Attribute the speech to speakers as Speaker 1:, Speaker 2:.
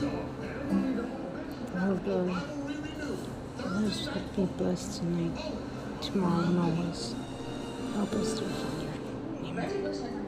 Speaker 1: Lord God, let us be blessed tonight, tomorrow, and always. Help us, dear Father. Amen.